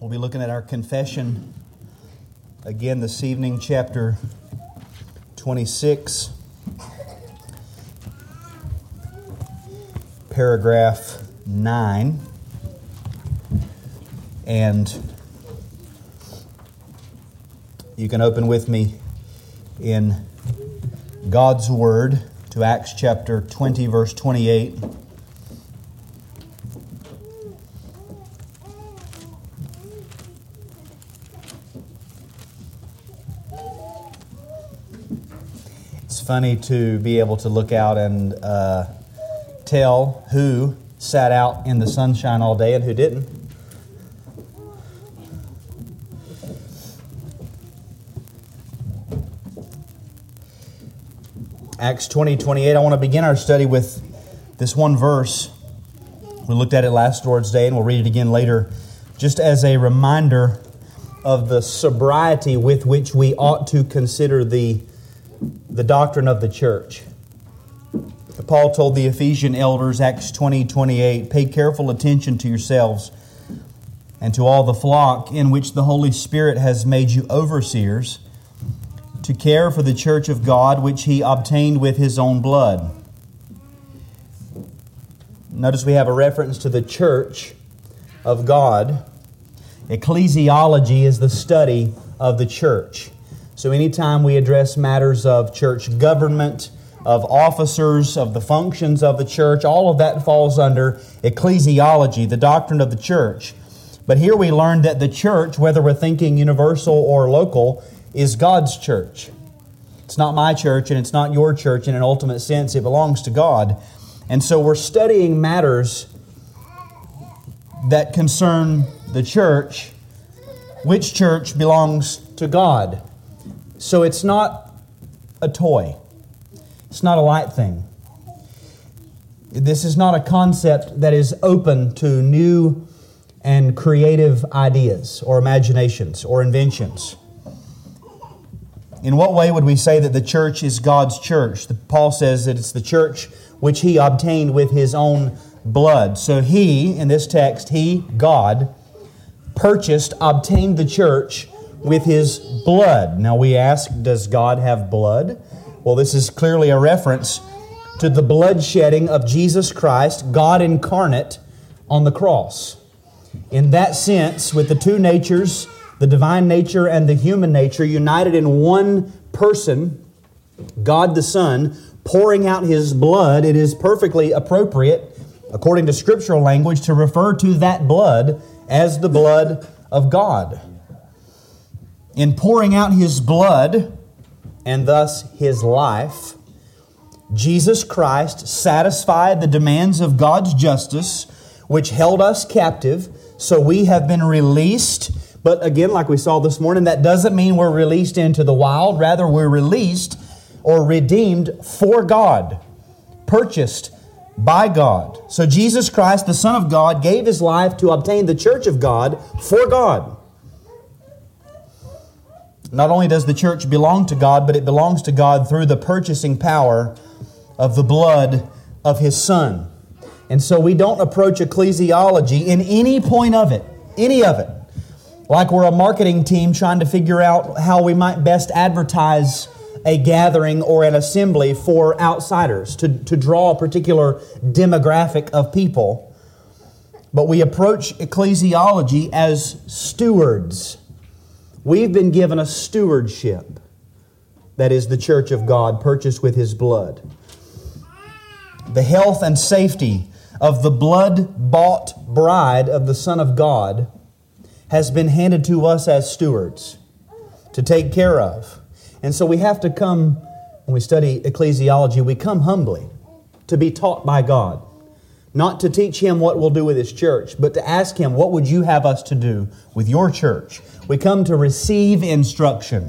We'll be looking at our confession again this evening, chapter 26, paragraph 9. And you can open with me in God's Word to Acts chapter 20, verse 28. Funny to be able to look out and uh, tell who sat out in the sunshine all day and who didn't. Acts 20, 28. I want to begin our study with this one verse. We looked at it last Lord's Day, and we'll read it again later, just as a reminder of the sobriety with which we ought to consider the the doctrine of the church. Paul told the Ephesian elders, Acts 20 28, pay careful attention to yourselves and to all the flock in which the Holy Spirit has made you overseers to care for the church of God which he obtained with his own blood. Notice we have a reference to the church of God. Ecclesiology is the study of the church. So, anytime we address matters of church government, of officers, of the functions of the church, all of that falls under ecclesiology, the doctrine of the church. But here we learn that the church, whether we're thinking universal or local, is God's church. It's not my church and it's not your church in an ultimate sense, it belongs to God. And so we're studying matters that concern the church. Which church belongs to God? So it's not a toy, it's not a light thing. This is not a concept that is open to new and creative ideas or imaginations or inventions. In what way would we say that the church is God's church? Paul says that it's the church which he obtained with his own blood. So he, in this text, he, God, purchased, obtained the church with his blood. Now we ask, does God have blood? Well, this is clearly a reference to the bloodshedding of Jesus Christ, God incarnate, on the cross. In that sense, with the two natures, the divine nature and the human nature, united in one person, God the Son, pouring out his blood, it is perfectly appropriate, according to scriptural language, to refer to that blood as the blood of God in pouring out his blood and thus his life, Jesus Christ satisfied the demands of God's justice, which held us captive. So we have been released. But again, like we saw this morning, that doesn't mean we're released into the wild. Rather, we're released or redeemed for God, purchased by God. So Jesus Christ, the Son of God, gave his life to obtain the church of God for God. Not only does the church belong to God, but it belongs to God through the purchasing power of the blood of His Son. And so we don't approach ecclesiology in any point of it, any of it, like we're a marketing team trying to figure out how we might best advertise a gathering or an assembly for outsiders to, to draw a particular demographic of people. But we approach ecclesiology as stewards We've been given a stewardship that is the church of God, purchased with his blood. The health and safety of the blood bought bride of the Son of God has been handed to us as stewards to take care of. And so we have to come, when we study ecclesiology, we come humbly to be taught by God. Not to teach him what we'll do with his church, but to ask him, what would you have us to do with your church? We come to receive instruction.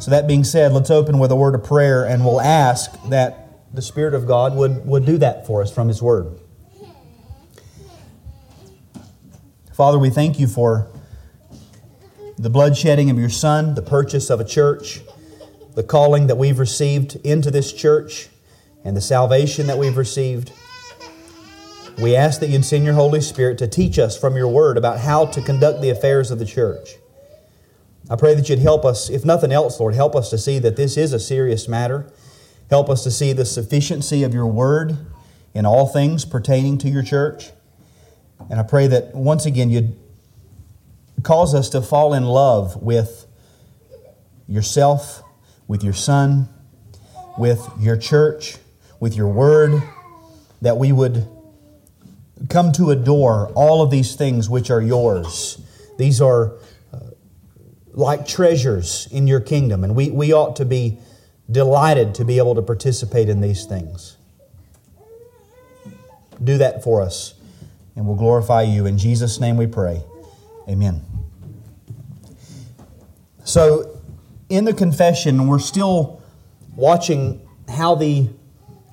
So, that being said, let's open with a word of prayer and we'll ask that the Spirit of God would, would do that for us from His Word. Father, we thank you for the bloodshedding of your Son, the purchase of a church, the calling that we've received into this church, and the salvation that we've received. We ask that you'd send your Holy Spirit to teach us from your word about how to conduct the affairs of the church. I pray that you'd help us, if nothing else, Lord, help us to see that this is a serious matter. Help us to see the sufficiency of your word in all things pertaining to your church. And I pray that once again you'd cause us to fall in love with yourself, with your Son, with your church, with your word, that we would come to adore all of these things which are yours. These are uh, like treasures in your kingdom, and we, we ought to be delighted to be able to participate in these things. Do that for us, and we'll glorify you. In Jesus' name we pray. Amen. So, in the confession, we're still watching how the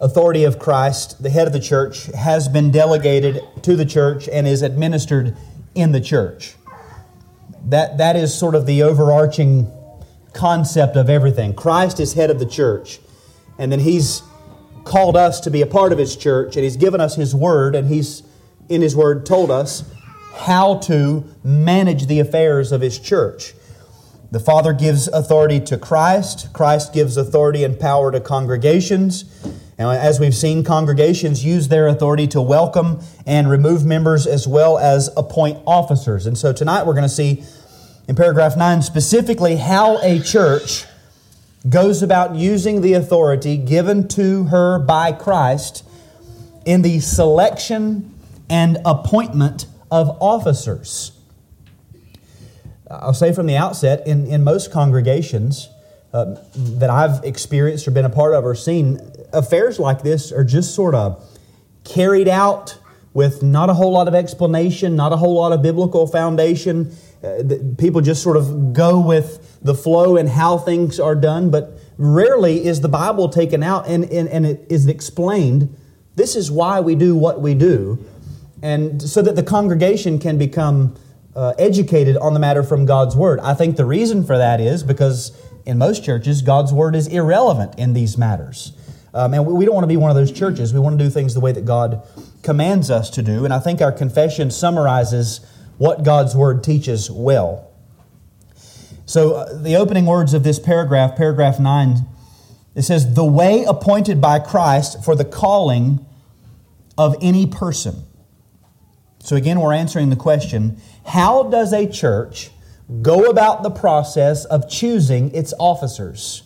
authority of Christ, the head of the church, has been delegated to the church and is administered in the church. That, that is sort of the overarching concept of everything. Christ is head of the church, and then He's called us to be a part of His church, and He's given us His Word, and He's, in His Word, told us how to manage the affairs of His church. The Father gives authority to Christ, Christ gives authority and power to congregations. And as we've seen, congregations use their authority to welcome and remove members as well as appoint officers. And so tonight we're going to see in paragraph 9 specifically how a church goes about using the authority given to her by Christ in the selection and appointment of officers. I'll say from the outset, in, in most congregations uh, that I've experienced or been a part of or seen, affairs like this are just sort of carried out with not a whole lot of explanation, not a whole lot of biblical foundation. Uh, people just sort of go with the flow and how things are done, but rarely is the Bible taken out and, and, and it is explained. This is why we do what we do, and so that the congregation can become uh, educated on the matter from God's Word. I think the reason for that is because in most churches, God's Word is irrelevant in these matters. Um, and we don't want to be one of those churches. We want to do things the way that God commands us to do. And I think our confession summarizes what God's Word teaches well. So, uh, the opening words of this paragraph, paragraph 9, it says, The way appointed by Christ for the calling of any person. So, again, we're answering the question how does a church go about the process of choosing its officers?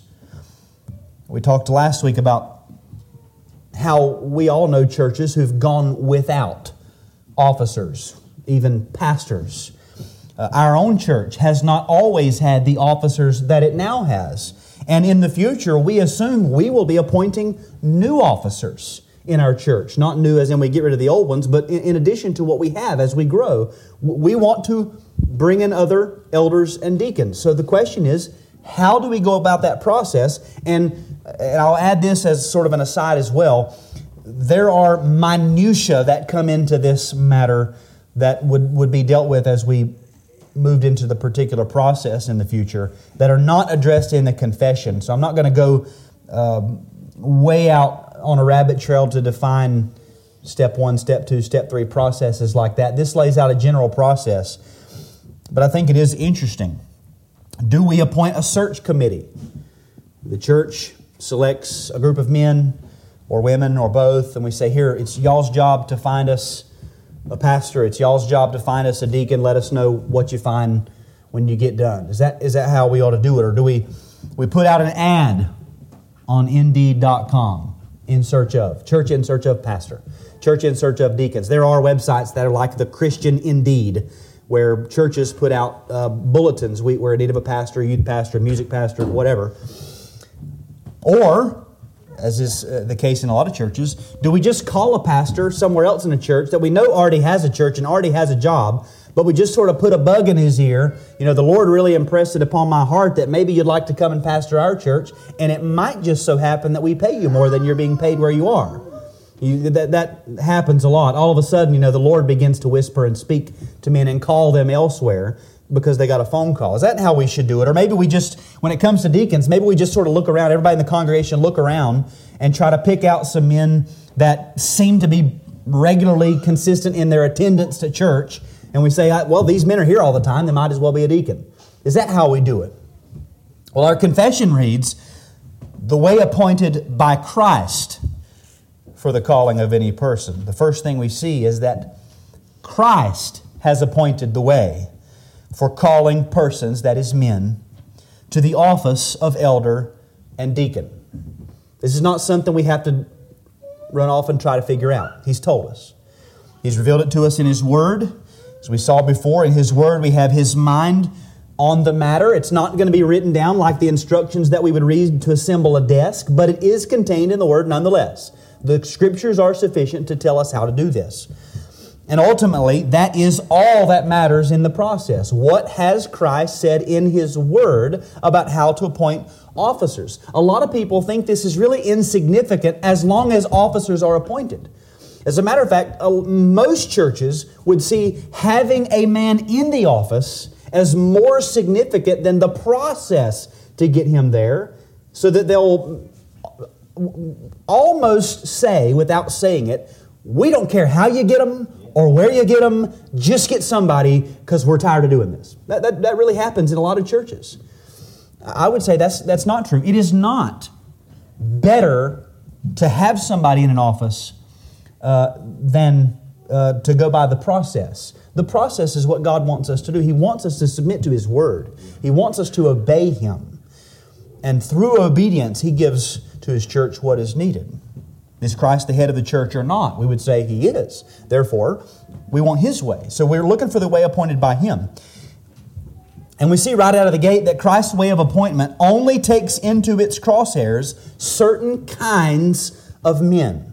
We talked last week about how we all know churches who've gone without officers, even pastors. Uh, our own church has not always had the officers that it now has. And in the future, we assume we will be appointing new officers in our church. Not new as in we get rid of the old ones, but in, addition to what we have as we grow. We want to bring in other elders and deacons. So the question is, how do we go about that process? And, and I'll add this as sort of an aside as well. There are minutiae that come into this matter that would, would be dealt with as we moved into the particular process in the future that are not addressed in the confession. So I'm not going to go um, way out on a rabbit trail to define step one, step two, step three processes like that. This lays out a general process, but I think it is interesting. Do we appoint a search committee? The church selects a group of men or women or both, and we say, Here, it's y'all's job to find us a pastor. It's y'all's job to find us a deacon. Let us know what you find when you get done. Is that, is that how we ought to do it? Or do we, we put out an ad on Indeed.com in search of, church in search of pastor, church in search of deacons? There are websites that are like the Christian Indeed where churches put out uh, bulletins. We, we're in need of a pastor, youth pastor, music pastor, whatever. Or, as is uh, the case in a lot of churches, do we just call a pastor somewhere else in a church that we know already has a church and already has a job, but we just sort of put a bug in his ear? You know, the Lord really impressed it upon my heart that maybe you'd like to come and pastor our church, and it might just so happen that we pay you more than you're being paid where you are. You, that, that happens a lot. All of a sudden, you know, the Lord begins to whisper and speak to men and call them elsewhere because they got a phone call. Is that how we should do it? Or maybe we just, when it comes to deacons, maybe we just sort of look around, everybody in the congregation look around and try to pick out some men that seem to be regularly consistent in their attendance to church, and we say, well, these men are here all the time, they might as well be a deacon. Is that how we do it? Well, our confession reads, the way appointed by Christ for the calling of any person. The first thing we see is that Christ has appointed the way for calling persons, that is, men, to the office of elder and deacon. This is not something we have to run off and try to figure out. He's told us. He's revealed it to us in His Word. As we saw before, in His Word, we have His mind on the matter. It's not going to be written down like the instructions that we would read to assemble a desk, but it is contained in the Word nonetheless. The Scriptures are sufficient to tell us how to do this. And ultimately, that is all that matters in the process. What has Christ said in His Word about how to appoint officers? A lot of people think this is really insignificant as long as officers are appointed. As a matter of fact, uh, most churches would see having a man in the office as more significant than the process to get him there, so that they'll almost say, without saying it, we don't care how you get them or where you get them, just get somebody because we're tired of doing this. That, that, that really happens in a lot of churches. I would say that's, that's not true. It is not better to have somebody in an office uh, than uh, to go by the process. The process is what God wants us to do. He wants us to submit to His Word, He wants us to obey Him. And through obedience, He gives to His church what is needed. Is Christ the head of the church or not? We would say He is. Therefore, we want His way. So we're looking for the way appointed by Him. And we see right out of the gate that Christ's way of appointment only takes into its crosshairs certain kinds of men.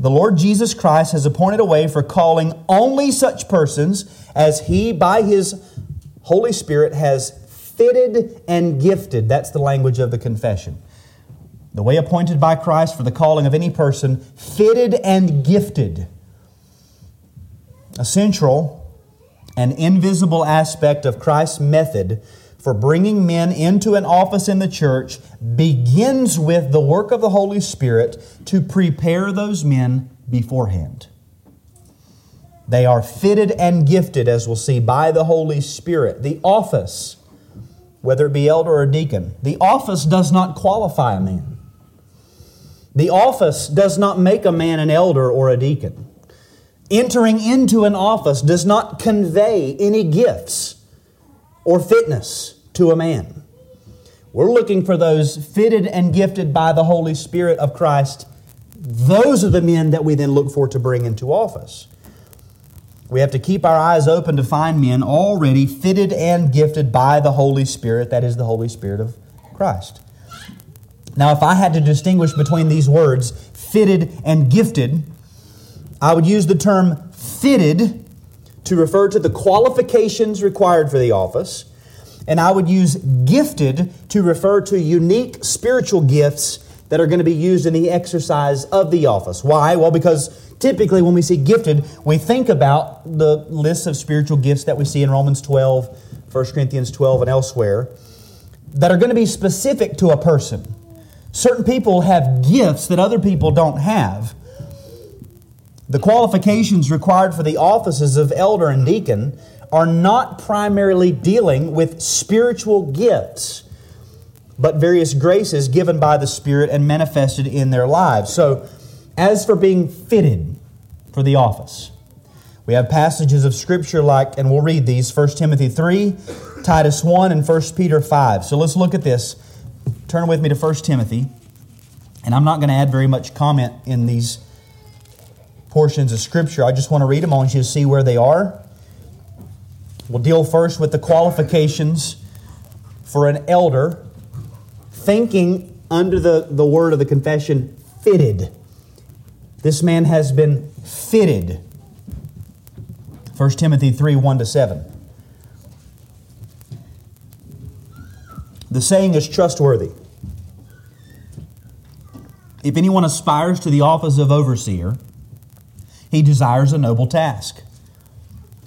The Lord Jesus Christ has appointed a way for calling only such persons as He, by His Holy Spirit, has fitted and gifted. That's the language of the confession. The way appointed by Christ for the calling of any person, fitted and gifted. A central and invisible aspect of Christ's method for bringing men into an office in the church begins with the work of the Holy Spirit to prepare those men beforehand. They are fitted and gifted, as we'll see, by the Holy Spirit. The office, whether it be elder or deacon, the office does not qualify a man. The office does not make a man an elder or a deacon. Entering into an office does not convey any gifts or fitness to a man. We're looking for those fitted and gifted by the Holy Spirit of Christ. Those are the men that we then look for to bring into office. We have to keep our eyes open to find men already fitted and gifted by the Holy Spirit, that is the Holy Spirit of Christ. Now, if I had to distinguish between these words, fitted and gifted, I would use the term fitted to refer to the qualifications required for the office, and I would use gifted to refer to unique spiritual gifts that are going to be used in the exercise of the office. Why? Well, because typically when we see gifted, we think about the list of spiritual gifts that we see in Romans 12, 1 Corinthians 12, and elsewhere that are going to be specific to a person. Certain people have gifts that other people don't have. The qualifications required for the offices of elder and deacon are not primarily dealing with spiritual gifts, but various graces given by the Spirit and manifested in their lives. So, as for being fitted for the office, we have passages of Scripture like, and we'll read these 1 Timothy 3, Titus 1, and 1 Peter 5. So let's look at this. Turn with me to 1 Timothy. And I'm not going to add very much comment in these portions of Scripture. I just want to read them. I want you to see where they are. We'll deal first with the qualifications for an elder, thinking under the, the word of the confession, fitted. This man has been fitted. 1 Timothy 3 1 to 7. The saying is trustworthy. If anyone aspires to the office of overseer, he desires a noble task.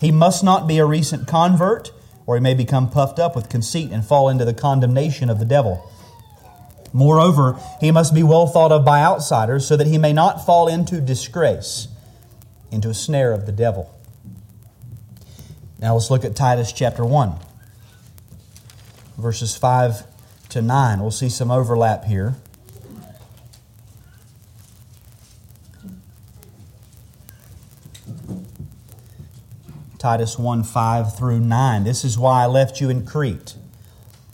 He must not be a recent convert, or he may become puffed up with conceit and fall into the condemnation of the devil. Moreover, he must be well thought of by outsiders so that he may not fall into disgrace, into a snare of the devil. Now let's look at Titus chapter 1, verses 5 to 9. We'll see some overlap here. Titus 1 5 through 9. This is why I left you in Crete,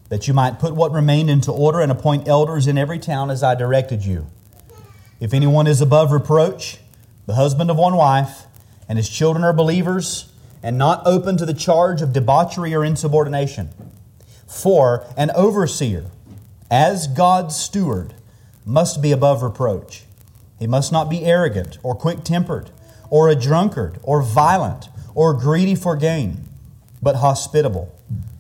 that you might put what remained into order and appoint elders in every town as I directed you. If anyone is above reproach, the husband of one wife, and his children are believers, and not open to the charge of debauchery or insubordination. For an overseer, as God's steward, must be above reproach. He must not be arrogant or quick tempered, or a drunkard, or violent or greedy for gain, but hospitable,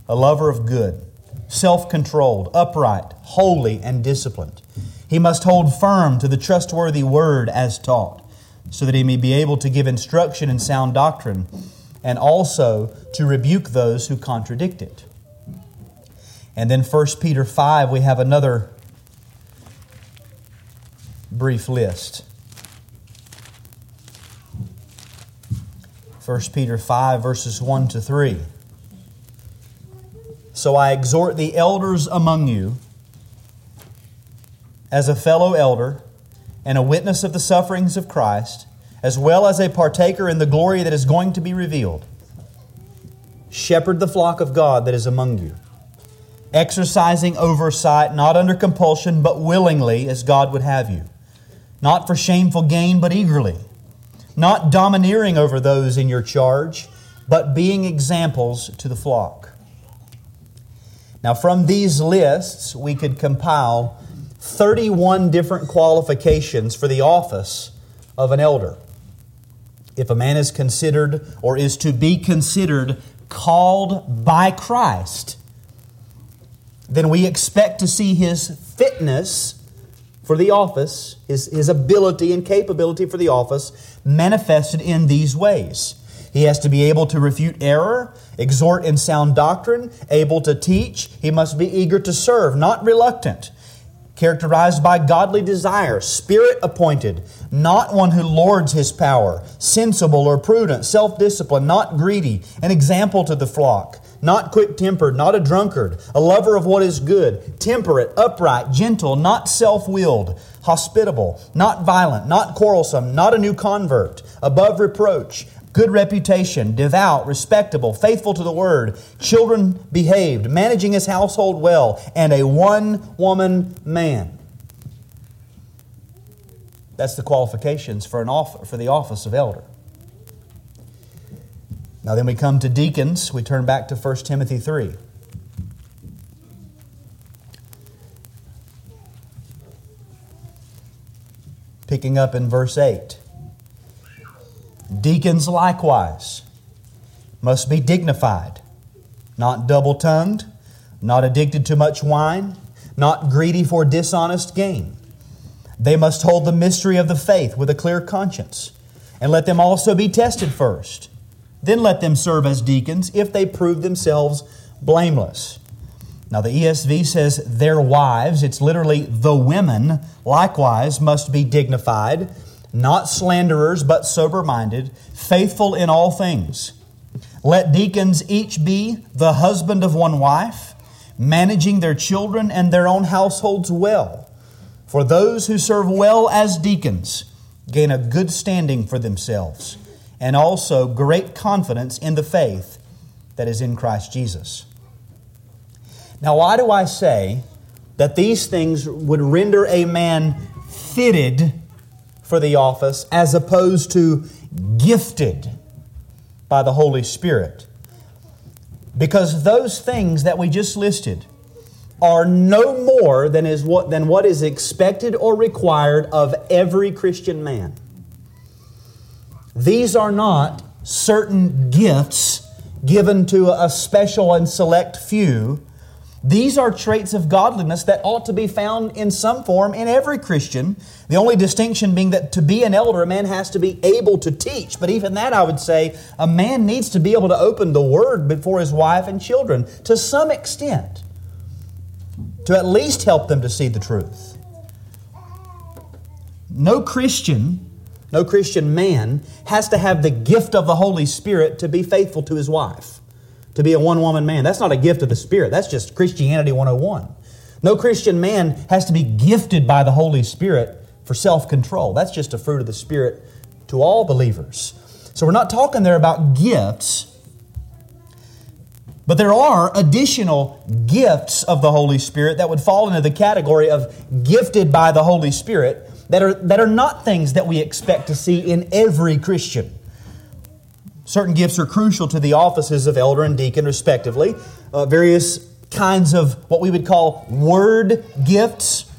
a lover of good, self controlled, upright, holy, and disciplined. He must hold firm to the trustworthy word as taught, so that he may be able to give instruction in sound doctrine and also to rebuke those who contradict it. And then 1 Peter 5, we have another brief list. 1 Peter 5, verses 1 to 3. So I exhort the elders among you, as a fellow elder and a witness of the sufferings of Christ, as well as a partaker in the glory that is going to be revealed. Shepherd the flock of God that is among you, exercising oversight, not under compulsion, but willingly, as God would have you, not for shameful gain, but eagerly not domineering over those in your charge, but being examples to the flock. Now, from these lists, we could compile 31 different qualifications for the office of an elder. If a man is considered or is to be considered called by Christ, then we expect to see his fitness for the office, his, his ability and capability for the office, manifested in these ways. He has to be able to refute error, exhort in sound doctrine, able to teach. He must be eager to serve, not reluctant. Characterized by godly desire, spirit appointed, not one who lords his power, sensible or prudent, self disciplined, not greedy, an example to the flock not quick tempered, not a drunkard, a lover of what is good, temperate, upright, gentle, not self willed, hospitable, not violent, not quarrelsome, not a new convert, above reproach, good reputation, devout, respectable, faithful to the word, children behaved, managing his household well, and a one woman man. That's the qualifications for, an off- for the office of elder. Now, then we come to deacons. We turn back to 1 Timothy 3. Picking up in verse 8. Deacons likewise must be dignified, not double tongued, not addicted to much wine, not greedy for dishonest gain. They must hold the mystery of the faith with a clear conscience, and let them also be tested first then let them serve as deacons if they prove themselves blameless. Now, the ESV says their wives, it's literally the women, likewise must be dignified, not slanderers, but sober minded, faithful in all things. Let deacons each be the husband of one wife, managing their children and their own households well. For those who serve well as deacons gain a good standing for themselves and also great confidence in the faith that is in Christ Jesus. Now, why do I say that these things would render a man fitted for the office as opposed to gifted by the Holy Spirit? Because those things that we just listed are no more than, is what, than what is expected or required of every Christian man. these are not certain gifts given to a special and select few. These are traits of godliness that ought to be found in some form in every Christian. The only distinction being that to be an elder, a man has to be able to teach. But even that, I would say, a man needs to be able to open the word before his wife and children to some extent, to at least help them to see the truth. No Christian no Christian man has to have the gift of the Holy Spirit to be faithful to his wife, to be a one woman man. That's not a gift of the Spirit, that's just Christianity 101. No Christian man has to be gifted by the Holy Spirit for self control. That's just a fruit of the Spirit to all believers. So we're not talking there about gifts. But there are additional gifts of the Holy Spirit that would fall into the category of gifted by the Holy Spirit that are, that are not things that we expect to see in every Christian. Certain gifts are crucial to the offices of elder and deacon, respectively. Uh, various kinds of what we would call word gifts,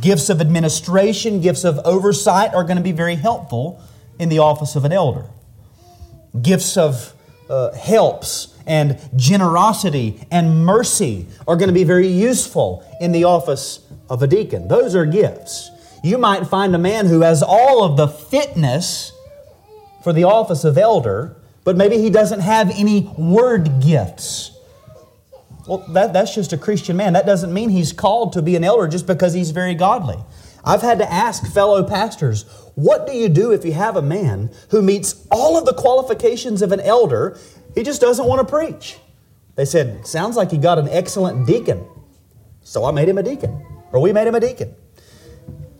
gifts of administration, gifts of oversight are going to be very helpful in the office of an elder. Gifts of uh, helps and generosity and mercy are going to be very useful in the office of a deacon. Those are gifts you might find a man who has all of the fitness for the office of elder, but maybe he doesn't have any word gifts. Well, that, that's just a Christian man. That doesn't mean he's called to be an elder just because he's very godly. I've had to ask fellow pastors, what do you do if you have a man who meets all of the qualifications of an elder, he just doesn't want to preach? They said, sounds like he got an excellent deacon. So I made him a deacon, or we made him a deacon.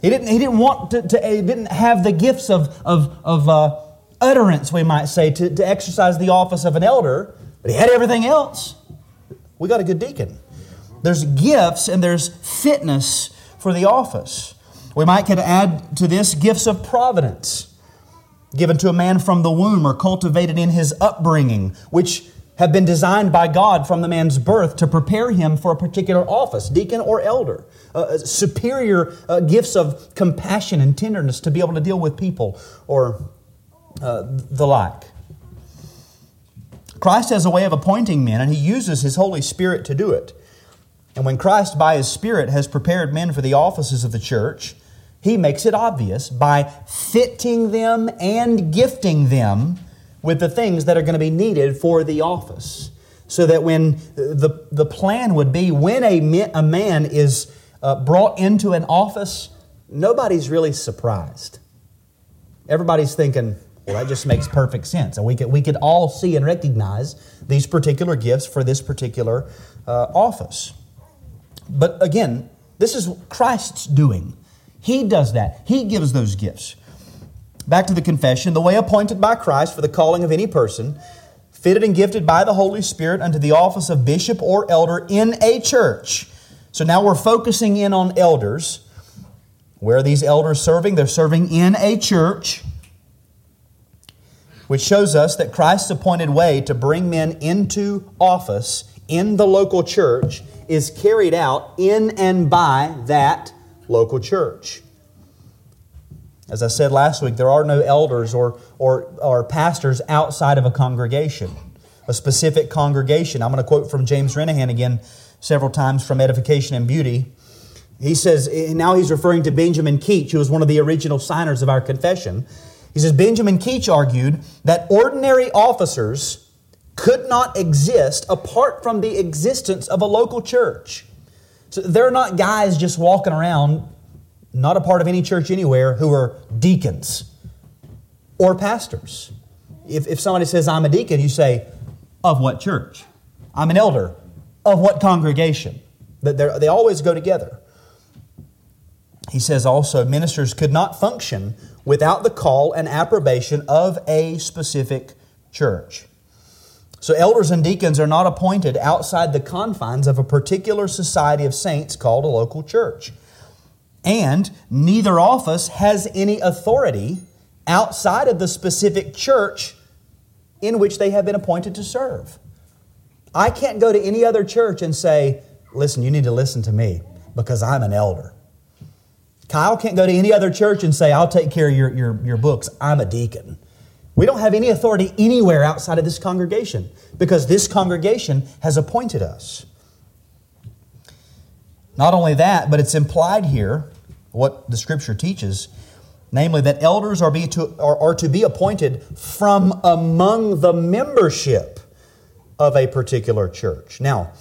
He didn't, he didn't want to, to he didn't have the gifts of, of, of uh, utterance, we might say, to, to exercise the office of an elder, but he had everything else. We got a good deacon. There's gifts and there's fitness for the office. We might could add to this gifts of providence given to a man from the womb or cultivated in his upbringing, which have been designed by God from the man's birth to prepare him for a particular office, deacon or elder. Uh, uh, superior uh, gifts of compassion and tenderness to be able to deal with people or uh, the like. Christ has a way of appointing men, and he uses his Holy Spirit to do it. And when Christ, by his Spirit, has prepared men for the offices of the church, he makes it obvious by fitting them and gifting them with the things that are going to be needed for the office. So that when the, the plan would be when a, a man is uh, brought into an office, nobody's really surprised. Everybody's thinking, well, that just makes perfect sense. And we could, we could all see and recognize these particular gifts for this particular uh, office. But again, this is Christ's doing. He does that, He gives those gifts. Back to the confession the way appointed by Christ for the calling of any person, fitted and gifted by the Holy Spirit unto the office of bishop or elder in a church. So now we're focusing in on elders. Where are these elders serving? They're serving in a church, which shows us that Christ's appointed way to bring men into office in the local church is carried out in and by that local church. As I said last week, there are no elders or, or, or pastors outside of a congregation, a specific congregation. I'm going to quote from James Renihan again several times from Edification and Beauty. He says, now he's referring to Benjamin Keach, who was one of the original signers of our confession. He says, Benjamin Keach argued that ordinary officers could not exist apart from the existence of a local church. So they're not guys just walking around not a part of any church anywhere, who are deacons or pastors. If, if somebody says, I'm a deacon, you say, Of what church? I'm an elder. Of what congregation? That they always go together. He says also, ministers could not function without the call and approbation of a specific church. So, elders and deacons are not appointed outside the confines of a particular society of saints called a local church and neither office has any authority outside of the specific church in which they have been appointed to serve. I can't go to any other church and say, listen, you need to listen to me because I'm an elder. Kyle can't go to any other church and say, I'll take care of your, your, your books. I'm a deacon. We don't have any authority anywhere outside of this congregation because this congregation has appointed us. Not only that, but it's implied here what the scripture teaches namely that elders are, be to, are, are to be appointed from among the membership of a particular church. Now,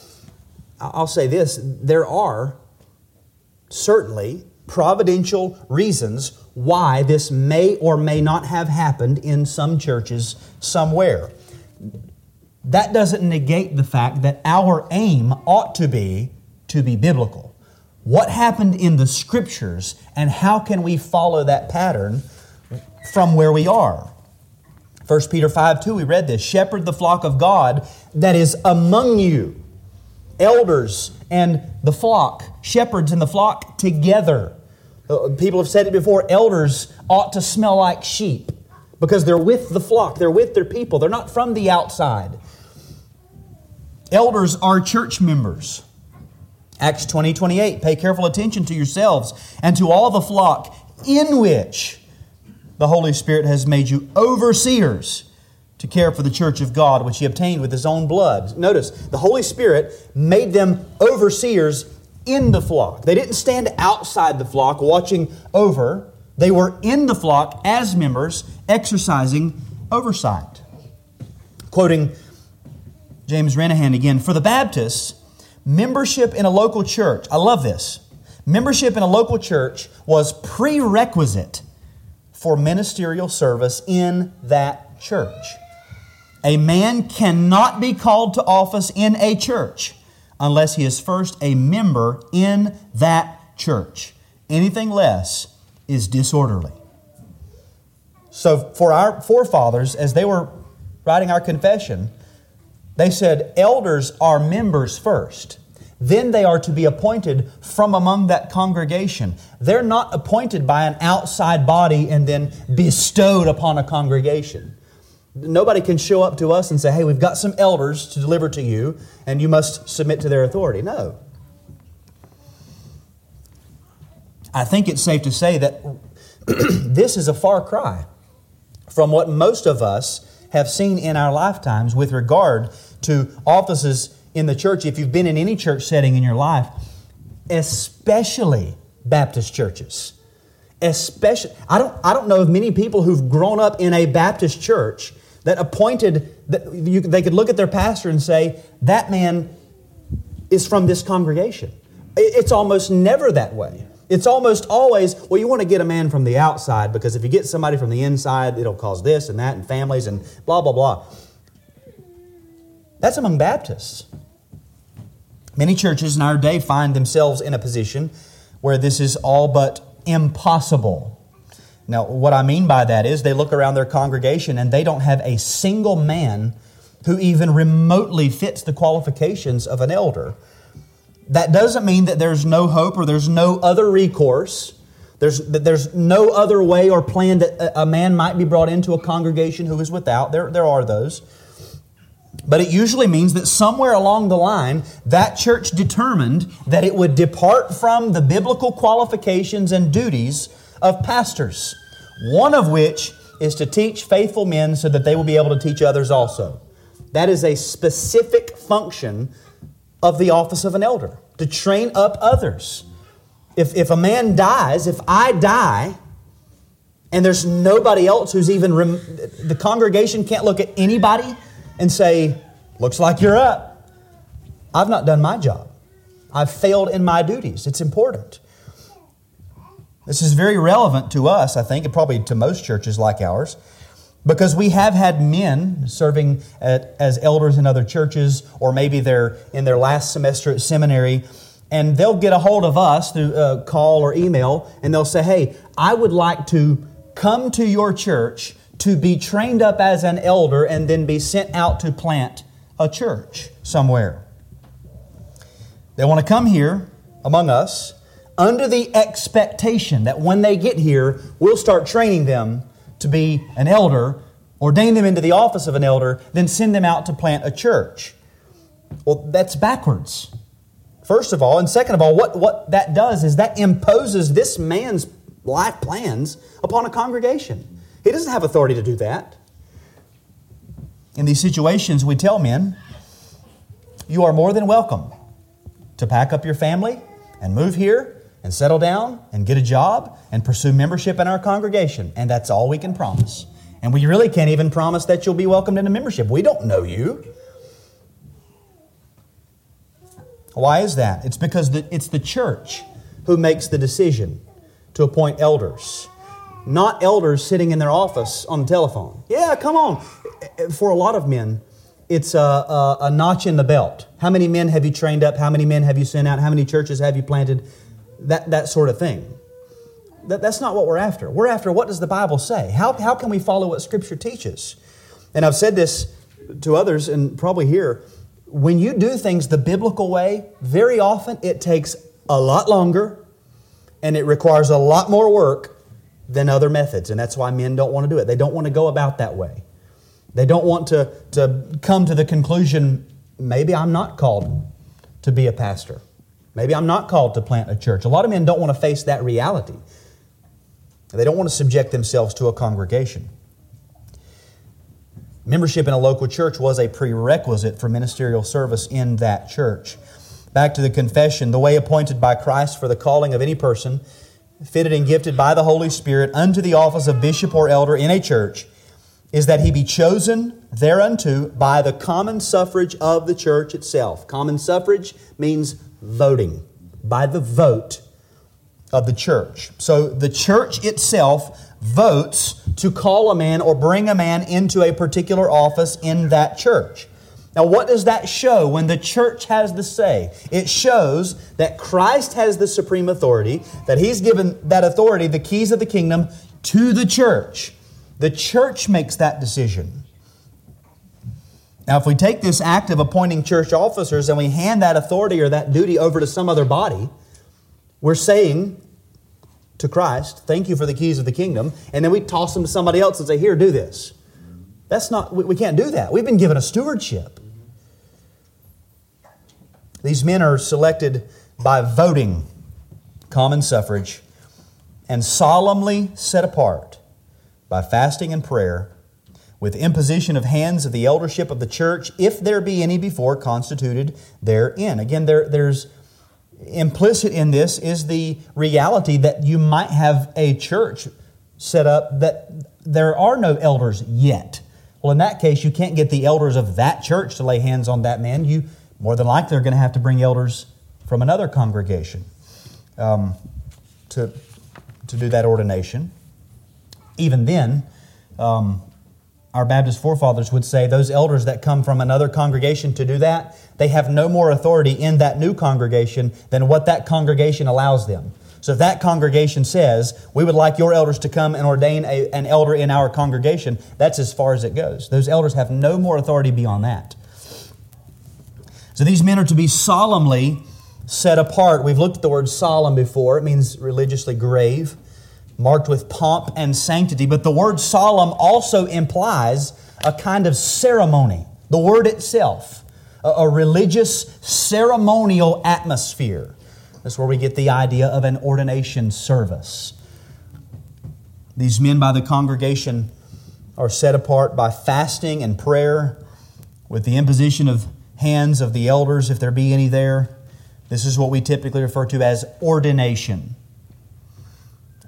I'll say this there are certainly providential reasons why this may or may not have happened in some churches somewhere. That doesn't negate the fact that our aim ought to be to be biblical what happened in the scriptures and how can we follow that pattern from where we are 1 peter 5 2 we read this shepherd the flock of god that is among you elders and the flock shepherds and the flock together uh, people have said it before elders ought to smell like sheep because they're with the flock they're with their people they're not from the outside elders are church members Acts 20 28. Pay careful attention to yourselves and to all the flock in which the Holy Spirit has made you overseers to care for the church of God, which He obtained with His own blood. Notice, the Holy Spirit made them overseers in the flock. They didn't stand outside the flock watching over, they were in the flock as members, exercising oversight. Quoting James Renihan again, for the Baptists, Membership in a local church, I love this. Membership in a local church was prerequisite for ministerial service in that church. A man cannot be called to office in a church unless he is first a member in that church. Anything less is disorderly. So, for our forefathers, as they were writing our confession, they said elders are members first. Then they are to be appointed from among that congregation. They're not appointed by an outside body and then bestowed upon a congregation. Nobody can show up to us and say, hey, we've got some elders to deliver to you, and you must submit to their authority. No. I think it's safe to say that this is a far cry from what most of us have seen in our lifetimes with regard to offices in the church. If you've been in any church setting in your life, especially Baptist churches, especially, I don't, I don't know of many people who've grown up in a Baptist church that appointed, that you, they could look at their pastor and say, that man is from this congregation. It's almost never that way. It's almost always, well, you want to get a man from the outside because if you get somebody from the inside, it'll cause this and that and families and blah, blah, blah. That's among Baptists. Many churches in our day find themselves in a position where this is all but impossible. Now, what I mean by that is they look around their congregation and they don't have a single man who even remotely fits the qualifications of an elder. That doesn't mean that there's no hope or there's no other recourse. There's, there's no other way or plan that a man might be brought into a congregation who is without. There, there are those. But it usually means that somewhere along the line, that church determined that it would depart from the biblical qualifications and duties of pastors, one of which is to teach faithful men so that they will be able to teach others also. That is a specific function of the office of an elder to train up others. If, if a man dies, if I die, and there's nobody else who's even, rem- the congregation can't look at anybody and say, Looks like you're up. I've not done my job. I've failed in my duties. It's important. This is very relevant to us, I think, and probably to most churches like ours. Because we have had men serving at, as elders in other churches, or maybe they're in their last semester at seminary, and they'll get a hold of us through a call or email, and they'll say, Hey, I would like to come to your church to be trained up as an elder and then be sent out to plant a church somewhere. They want to come here among us under the expectation that when they get here, we'll start training them to be an elder, ordain them into the office of an elder, then send them out to plant a church. Well, that's backwards. First of all, and second of all, what, what that does is that imposes this man's life plans upon a congregation. He doesn't have authority to do that. In these situations, we tell men, you are more than welcome to pack up your family and move here and settle down and get a job and pursue membership in our congregation. And that's all we can promise. And we really can't even promise that you'll be welcomed into membership. We don't know you. Why is that? It's because the, it's the church who makes the decision to appoint elders, not elders sitting in their office on the telephone. Yeah, come on. For a lot of men, it's a, a, a, notch in the belt. How many men have you trained up? How many men have you sent out? How many churches have you planted? That, that sort of thing. That, that's not what we're after. We're after what does the Bible say? How, how can we follow what Scripture teaches? And I've said this to others and probably here. When you do things the biblical way, very often it takes a lot longer and it requires a lot more work than other methods. And that's why men don't want to do it. They don't want to go about that way. They don't want to, to come to the conclusion maybe I'm not called to be a pastor. Maybe I'm not called to plant a church. A lot of men don't want to face that reality. They don't want to subject themselves to a congregation. Membership in a local church was a prerequisite for ministerial service in that church. Back to the confession the way appointed by Christ for the calling of any person, fitted and gifted by the Holy Spirit unto the office of bishop or elder in a church is that he be chosen thereunto by the common suffrage of the church itself. Common suffrage means voting, by the vote of the church. So the church itself votes to call a man or bring a man into a particular office in that church. Now, what does that show when the church has the say? It shows that Christ has the supreme authority, that He's given that authority, the keys of the kingdom, to the church. The church makes that decision. Now, if we take this act of appointing church officers and we hand that authority or that duty over to some other body, we're saying to Christ, Thank you for the keys of the kingdom, and then we toss them to somebody else and say, Here, do this. That's not, we can't do that. We've been given a stewardship. These men are selected by voting, common suffrage, and solemnly set apart by fasting and prayer, with imposition of hands of the eldership of the church, if there be any before constituted therein. Again, there, there's implicit in this is the reality that you might have a church set up that there are no elders yet. Well, in that case, you can't get the elders of that church to lay hands on that man. You more than likely are going to have to bring elders from another congregation um, to, to do that ordination even then, um, our Baptist forefathers would say those elders that come from another congregation to do that, they have no more authority in that new congregation than what that congregation allows them. So if that congregation says, we would like your elders to come and ordain a, an elder in our congregation, that's as far as it goes. Those elders have no more authority beyond that. So these men are to be solemnly set apart. We've looked at the word solemn before, it means religiously grave marked with pomp and sanctity. But the word solemn also implies a kind of ceremony, the word itself, a, a religious ceremonial atmosphere. That's where we get the idea of an ordination service. These men by the congregation are set apart by fasting and prayer with the imposition of hands of the elders, if there be any there. This is what we typically refer to as ordination.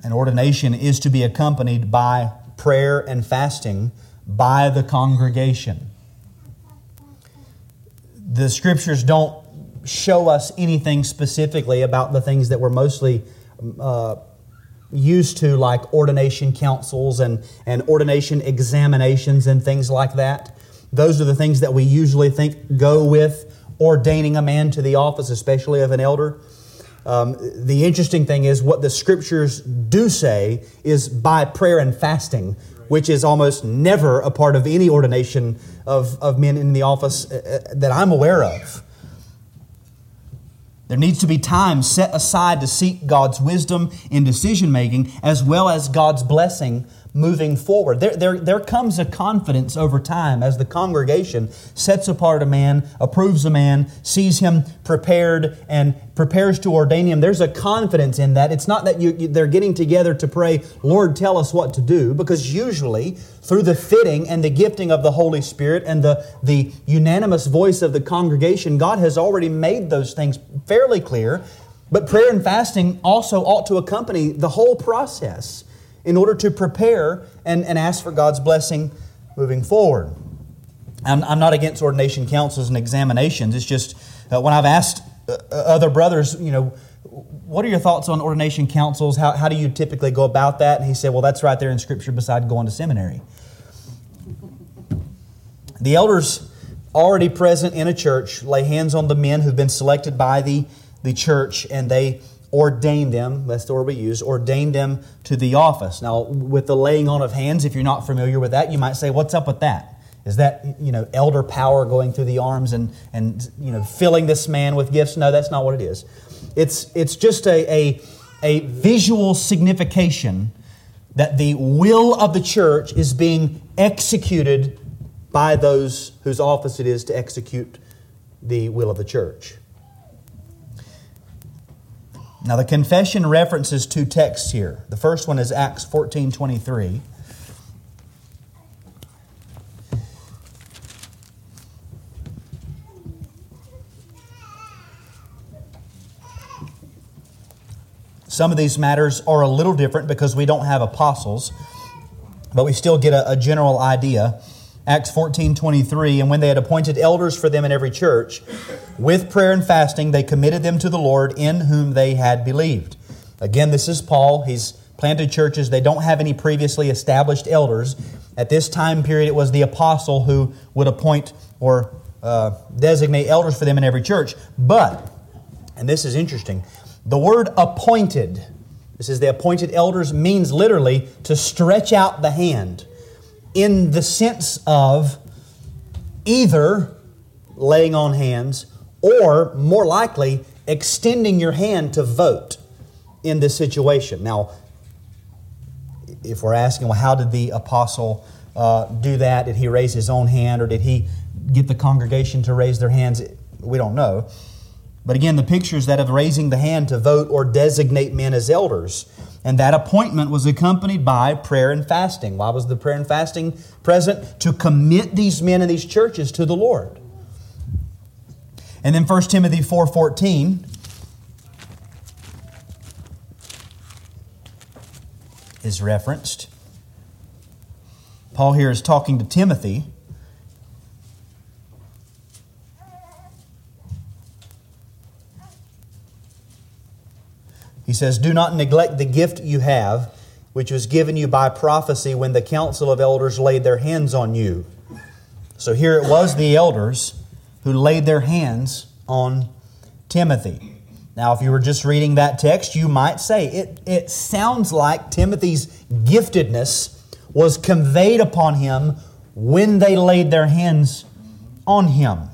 An ordination is to be accompanied by prayer and fasting by the congregation. The scriptures don't show us anything specifically about the things that we're mostly uh, used to, like ordination councils and, and ordination examinations and things like that. Those are the things that we usually think go with ordaining a man to the office, especially of an elder. Um, the interesting thing is what the scriptures do say is by prayer and fasting, which is almost never a part of any ordination of, of men in the office uh, uh, that I'm aware of. There needs to be time set aside to seek God's wisdom in decision making as well as God's blessing moving forward. There, there, there comes a confidence over time as the congregation sets apart a man, approves a man, sees him prepared, and prepares to ordain him. There's a confidence in that. It's not that you, you, they're getting together to pray, Lord, tell us what to do, because usually through the fitting and the gifting of the Holy Spirit and the, the unanimous voice of the congregation, God has already made those things fairly clear. But prayer and fasting also ought to accompany the whole process in order to prepare and, and ask for God's blessing moving forward. I'm, I'm not against ordination councils and examinations. It's just uh, when I've asked uh, uh, other brothers, you know, what are your thoughts on ordination councils? How, how do you typically go about that? And he said, well, that's right there in Scripture beside going to seminary. The elders already present in a church lay hands on the men who've been selected by the, the church and they ordained them, that's the word we use, ordained them to the office. Now, with the laying on of hands, if you're not familiar with that, you might say, what's up with that? Is that, you know, elder power going through the arms and, and you know, filling this man with gifts? No, that's not what it is. It's, it's just a, a, a visual signification that the will of the church is being executed by those whose office it is to execute the will of the church. Now, the confession references two texts here. The first one is Acts 14 23. Some of these matters are a little different because we don't have apostles, but we still get a, a general idea. Acts 14 23, and when they had appointed elders for them in every church, with prayer and fasting, they committed them to the Lord in whom they had believed. Again, this is Paul. He's planted churches. They don't have any previously established elders. At this time period, it was the apostle who would appoint or uh, designate elders for them in every church. But, and this is interesting, the word appointed, this is the appointed elders, means literally to stretch out the hand in the sense of either laying on hands or, more likely, extending your hand to vote in this situation. Now, if we're asking, well, how did the apostle uh, do that? Did he raise his own hand or did he get the congregation to raise their hands? We don't know. But again, the pictures that of raising the hand to vote or designate men as elders and that appointment was accompanied by prayer and fasting. Why was the prayer and fasting present? To commit these men and these churches to the Lord. And then 1 Timothy 4:14 is referenced. Paul here is talking to Timothy He says, Do not neglect the gift you have, which was given you by prophecy when the council of elders laid their hands on you. So here it was the elders who laid their hands on Timothy. Now, if you were just reading that text, you might say it, it sounds like Timothy's giftedness was conveyed upon him when they laid their hands on him.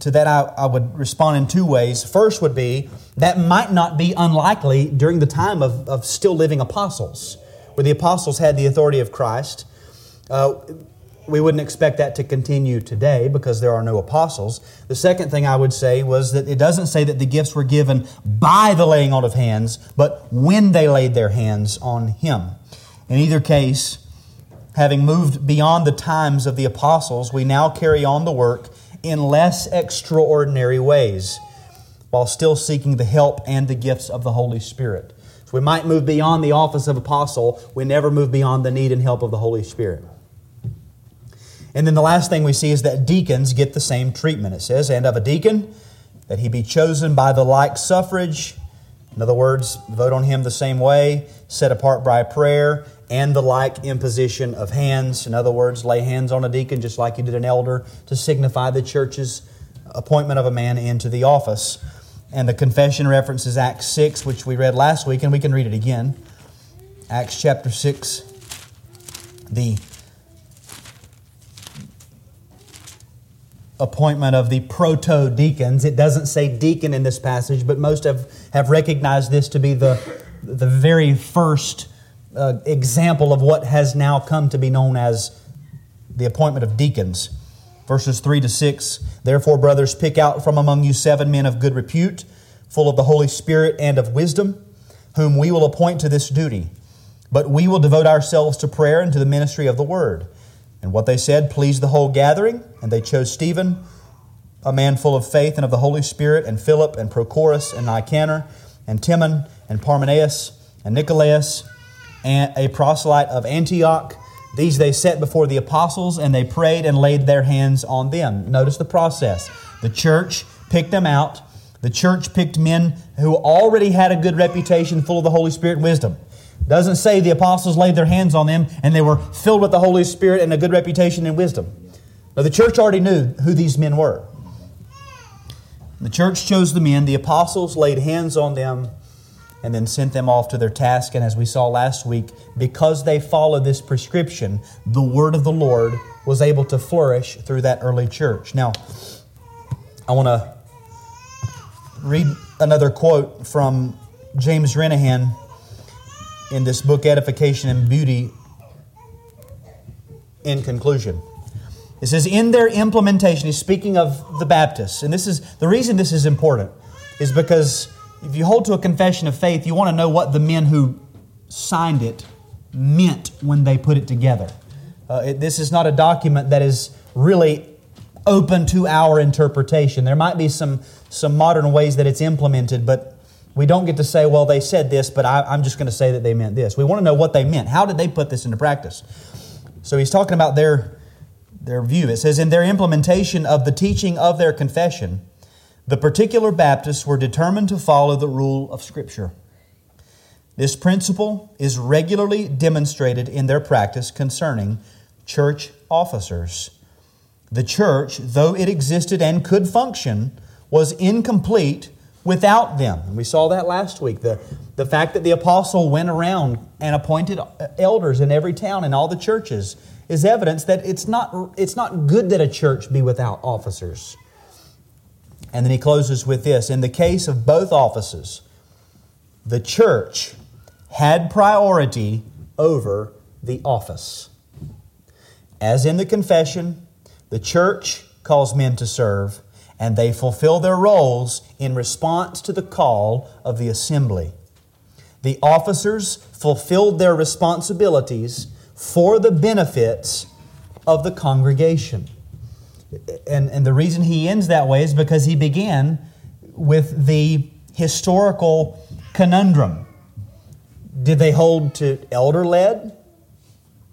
To that, I, I would respond in two ways. First would be that might not be unlikely during the time of, of still living apostles, where the apostles had the authority of Christ. Uh, we wouldn't expect that to continue today because there are no apostles. The second thing I would say was that it doesn't say that the gifts were given by the laying on of hands, but when they laid their hands on him. In either case, having moved beyond the times of the apostles, we now carry on the work in less extraordinary ways while still seeking the help and the gifts of the Holy Spirit. So we might move beyond the office of apostle, we never move beyond the need and help of the Holy Spirit. And then the last thing we see is that deacons get the same treatment. It says, and of a deacon, that he be chosen by the like suffrage. In other words, vote on him the same way, set apart by prayer, and the like imposition of hands. In other words, lay hands on a deacon just like you did an elder to signify the church's appointment of a man into the office. And the confession references Acts 6, which we read last week, and we can read it again. Acts chapter 6, the appointment of the proto deacons. It doesn't say deacon in this passage, but most have, have recognized this to be the, the very first uh, example of what has now come to be known as the appointment of deacons. Verses 3 to 6 Therefore, brothers, pick out from among you seven men of good repute, full of the Holy Spirit and of wisdom, whom we will appoint to this duty. But we will devote ourselves to prayer and to the ministry of the word. And what they said pleased the whole gathering, and they chose Stephen, a man full of faith and of the Holy Spirit, and Philip, and Prochorus, and Nicanor, and Timon, and Parmenas, and Nicolaus, and a proselyte of Antioch. These they set before the apostles, and they prayed and laid their hands on them. Notice the process. The church picked them out. The church picked men who already had a good reputation, full of the Holy Spirit and wisdom. Doesn't say the apostles laid their hands on them and they were filled with the Holy Spirit and a good reputation and wisdom. Now, the church already knew who these men were. The church chose the men, the apostles laid hands on them, and then sent them off to their task. And as we saw last week, because they followed this prescription, the word of the Lord was able to flourish through that early church. Now, I want to read another quote from James Renihan in this book, Edification and Beauty, in conclusion. It says, in their implementation, he's speaking of the Baptists. And this is the reason this is important is because if you hold to a confession of faith, you want to know what the men who signed it meant when they put it together. Uh, it, this is not a document that is really open to our interpretation. There might be some, some modern ways that it's implemented, but we don't get to say, well, they said this, but I, I'm just going to say that they meant this. We want to know what they meant. How did they put this into practice? So he's talking about their their view. It says, In their implementation of the teaching of their confession, the particular Baptists were determined to follow the rule of Scripture. This principle is regularly demonstrated in their practice concerning church officers. The church, though it existed and could function, was incomplete without them. And we saw that last week. The, the fact that the apostle went around and appointed elders in every town and all the churches is evidence that it's not, it's not good that a church be without officers. And then he closes with this In the case of both offices, the church had priority over the office. As in the confession, the church calls men to serve, and they fulfill their roles in response to the call of the assembly. The officers fulfilled their responsibilities for the benefits of the congregation. And, and the reason he ends that way is because he began with the historical conundrum. Did they hold to elder led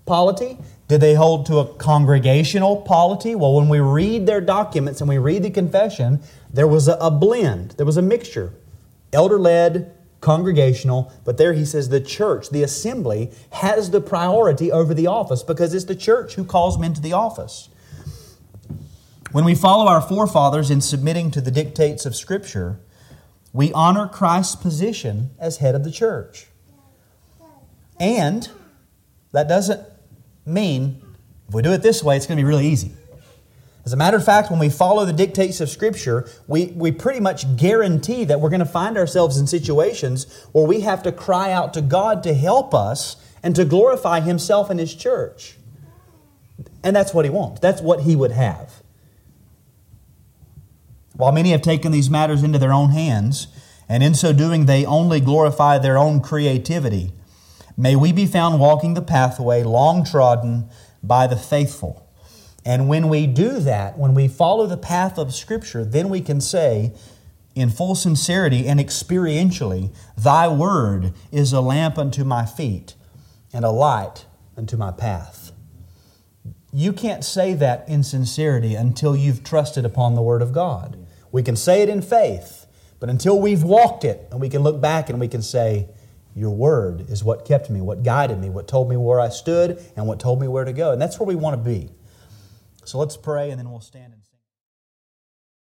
polity? Did they hold to a congregational polity? Well, when we read their documents and we read the confession, there was a, a blend, there was a mixture. Elder led, congregational, but there he says the church, the assembly, has the priority over the office because it's the church who calls men to the office. When we follow our forefathers in submitting to the dictates of Scripture, we honor Christ's position as head of the church. And that doesn't mean if we do it this way, it's going to be really easy. As a matter of fact, when we follow the dictates of Scripture, we, we pretty much guarantee that we're going to find ourselves in situations where we have to cry out to God to help us and to glorify Himself and His church. And that's what He wants, that's what He would have. While many have taken these matters into their own hands, and in so doing they only glorify their own creativity, may we be found walking the pathway long trodden by the faithful and when we do that, when we follow the path of Scripture, then we can say, in full sincerity and experientially, Thy word is a lamp unto my feet and a light unto my path. You can't say that in sincerity until you've trusted upon the Word of God. We can say it in faith, but until we've walked it and we can look back and we can say, Your Word is what kept me, what guided me, what told me where I stood, and what told me where to go. And that's where we want to be. So let's pray and then we'll stand.